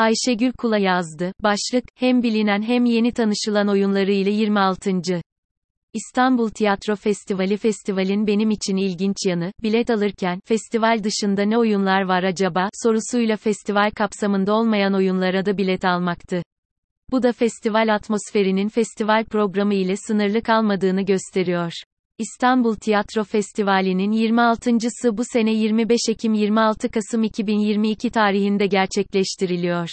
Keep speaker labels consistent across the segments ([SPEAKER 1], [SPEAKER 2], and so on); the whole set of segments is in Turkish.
[SPEAKER 1] Ayşegül Kula yazdı. Başlık, hem bilinen hem yeni tanışılan oyunları ile 26. İstanbul Tiyatro Festivali Festivalin benim için ilginç yanı, bilet alırken, festival dışında ne oyunlar var acaba, sorusuyla festival kapsamında olmayan oyunlara da bilet almaktı. Bu da festival atmosferinin festival programı ile sınırlı kalmadığını gösteriyor. İstanbul Tiyatro Festivali'nin 26.sı bu sene 25 Ekim-26 Kasım 2022 tarihinde gerçekleştiriliyor.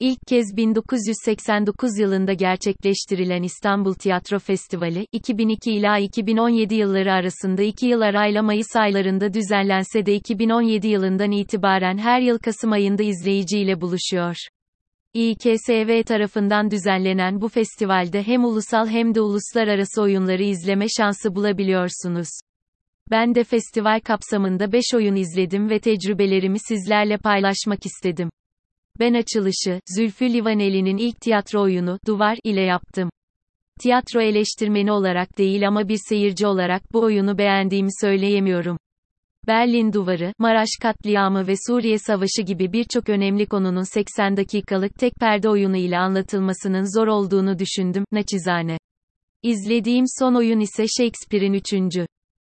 [SPEAKER 1] İlk kez 1989 yılında gerçekleştirilen İstanbul Tiyatro Festivali, 2002 ila 2017 yılları arasında 2 yıl arayla Mayıs aylarında düzenlense de 2017 yılından itibaren her yıl Kasım ayında izleyiciyle buluşuyor. İKSV tarafından düzenlenen bu festivalde hem ulusal hem de uluslararası oyunları izleme şansı bulabiliyorsunuz. Ben de festival kapsamında 5 oyun izledim ve tecrübelerimi sizlerle paylaşmak istedim. Ben açılışı, Zülfü Livaneli'nin ilk tiyatro oyunu, Duvar, ile yaptım. Tiyatro eleştirmeni olarak değil ama bir seyirci olarak bu oyunu beğendiğimi söyleyemiyorum. Berlin Duvarı, Maraş katliamı ve Suriye Savaşı gibi birçok önemli konunun 80 dakikalık tek perde oyunu ile anlatılmasının zor olduğunu düşündüm, naçizane. İzlediğim son oyun ise Shakespeare'in 3.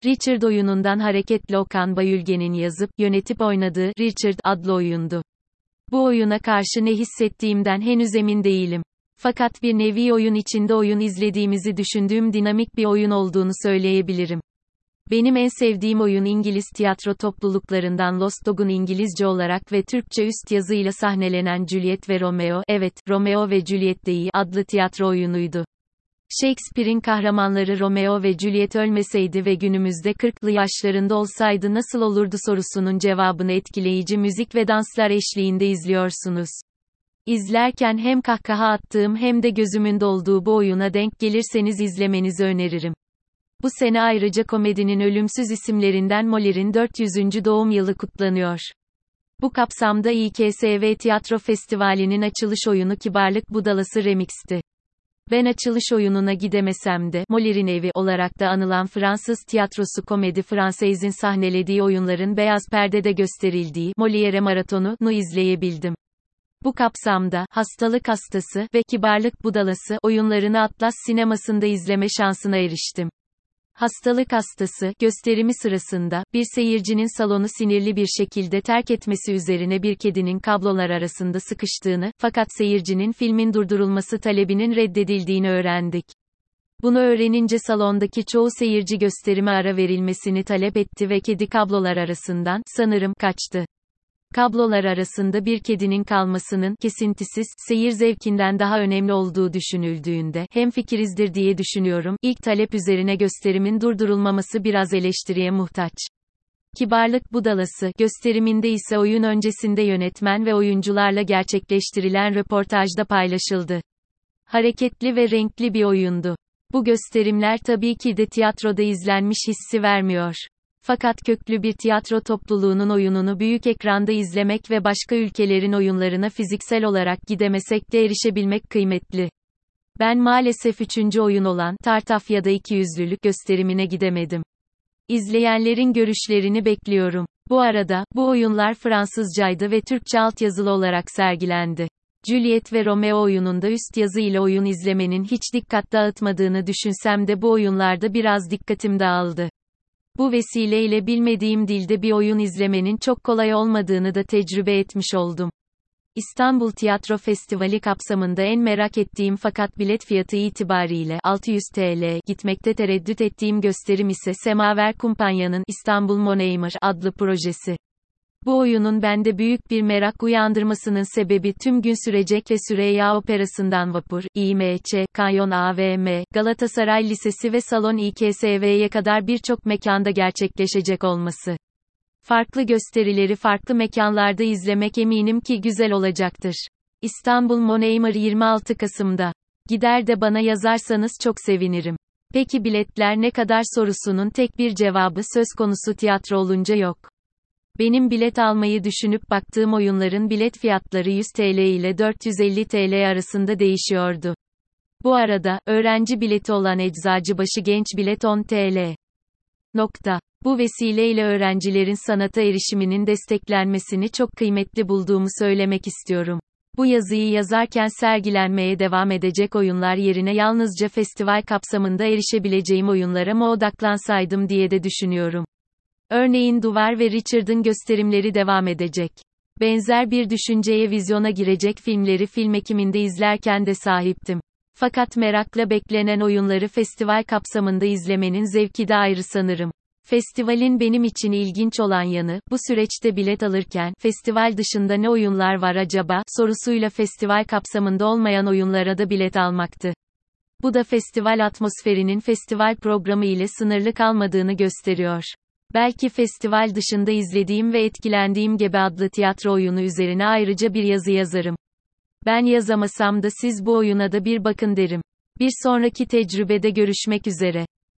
[SPEAKER 1] Richard oyunundan hareketle Okan Bayülgen'in yazıp, yönetip oynadığı Richard adlı oyundu. Bu oyuna karşı ne hissettiğimden henüz emin değilim. Fakat bir nevi oyun içinde oyun izlediğimizi düşündüğüm dinamik bir oyun olduğunu söyleyebilirim. Benim en sevdiğim oyun İngiliz tiyatro topluluklarından Lost Dog'un İngilizce olarak ve Türkçe üst yazıyla sahnelenen Juliet ve Romeo, evet, Romeo ve Juliet değil adlı tiyatro oyunuydu. Shakespeare'in kahramanları Romeo ve Juliet ölmeseydi ve günümüzde 40'lı yaşlarında olsaydı nasıl olurdu sorusunun cevabını etkileyici müzik ve danslar eşliğinde izliyorsunuz. İzlerken hem kahkaha attığım hem de gözümün dolduğu bu oyuna denk gelirseniz izlemenizi öneririm. Bu sene ayrıca komedinin ölümsüz isimlerinden Moller'in 400. doğum yılı kutlanıyor. Bu kapsamda İKSV Tiyatro Festivali'nin açılış oyunu Kibarlık Budalası Remix'ti. Ben açılış oyununa gidemesem de, Moller'in evi olarak da anılan Fransız tiyatrosu Komedi Français'in sahnelediği oyunların beyaz perdede gösterildiği Molière Maratonu izleyebildim. Bu kapsamda, Hastalık Hastası ve Kibarlık Budalası oyunlarını Atlas sinemasında izleme şansına eriştim. Hastalık hastası, gösterimi sırasında, bir seyircinin salonu sinirli bir şekilde terk etmesi üzerine bir kedinin kablolar arasında sıkıştığını, fakat seyircinin filmin durdurulması talebinin reddedildiğini öğrendik. Bunu öğrenince salondaki çoğu seyirci gösterime ara verilmesini talep etti ve kedi kablolar arasından, sanırım, kaçtı kablolar arasında bir kedinin kalmasının kesintisiz seyir zevkinden daha önemli olduğu düşünüldüğünde hem fikirizdir diye düşünüyorum. İlk talep üzerine gösterimin durdurulmaması biraz eleştiriye muhtaç. Kibarlık Budalası gösteriminde ise oyun öncesinde yönetmen ve oyuncularla gerçekleştirilen röportajda paylaşıldı. Hareketli ve renkli bir oyundu. Bu gösterimler tabii ki de tiyatroda izlenmiş hissi vermiyor. Fakat köklü bir tiyatro topluluğunun oyununu büyük ekranda izlemek ve başka ülkelerin oyunlarına fiziksel olarak gidemesek de erişebilmek kıymetli. Ben maalesef üçüncü oyun olan Tartafya'da ikiyüzlülük gösterimine gidemedim. İzleyenlerin görüşlerini bekliyorum. Bu arada, bu oyunlar Fransızcaydı ve Türkçe altyazılı olarak sergilendi. Juliet ve Romeo oyununda üst yazı ile oyun izlemenin hiç dikkat dağıtmadığını düşünsem de bu oyunlarda biraz dikkatim dağıldı. Bu vesileyle bilmediğim dilde bir oyun izlemenin çok kolay olmadığını da tecrübe etmiş oldum. İstanbul Tiyatro Festivali kapsamında en merak ettiğim fakat bilet fiyatı itibariyle 600 TL gitmekte tereddüt ettiğim gösterim ise Semaver Kumpanya'nın İstanbul Moneymer adlı projesi. Bu oyunun bende büyük bir merak uyandırmasının sebebi tüm gün sürecek ve Süreyya Operası'ndan Vapur, İMÇ, Kanyon AVM, Galatasaray Lisesi ve Salon İKSV'ye kadar birçok mekanda gerçekleşecek olması. Farklı gösterileri farklı mekanlarda izlemek eminim ki güzel olacaktır. İstanbul Moneymer 26 Kasım'da. Gider de bana yazarsanız çok sevinirim. Peki biletler ne kadar sorusunun tek bir cevabı söz konusu tiyatro olunca yok. Benim bilet almayı düşünüp baktığım oyunların bilet fiyatları 100 TL ile 450 TL arasında değişiyordu. Bu arada, öğrenci bileti olan Eczacıbaşı Genç Bilet 10 TL. Nokta. Bu vesileyle öğrencilerin sanata erişiminin desteklenmesini çok kıymetli bulduğumu söylemek istiyorum. Bu yazıyı yazarken sergilenmeye devam edecek oyunlar yerine yalnızca festival kapsamında erişebileceğim oyunlara mı odaklansaydım diye de düşünüyorum. Örneğin Duvar ve Richard'ın gösterimleri devam edecek. Benzer bir düşünceye vizyona girecek filmleri film ekiminde izlerken de sahiptim. Fakat merakla beklenen oyunları festival kapsamında izlemenin zevki de ayrı sanırım. Festivalin benim için ilginç olan yanı, bu süreçte bilet alırken, festival dışında ne oyunlar var acaba, sorusuyla festival kapsamında olmayan oyunlara da bilet almaktı. Bu da festival atmosferinin festival programı ile sınırlı kalmadığını gösteriyor. Belki festival dışında izlediğim ve etkilendiğim Gebe adlı tiyatro oyunu üzerine ayrıca bir yazı yazarım. Ben yazamasam da siz bu oyuna da bir bakın derim. Bir sonraki tecrübede görüşmek üzere.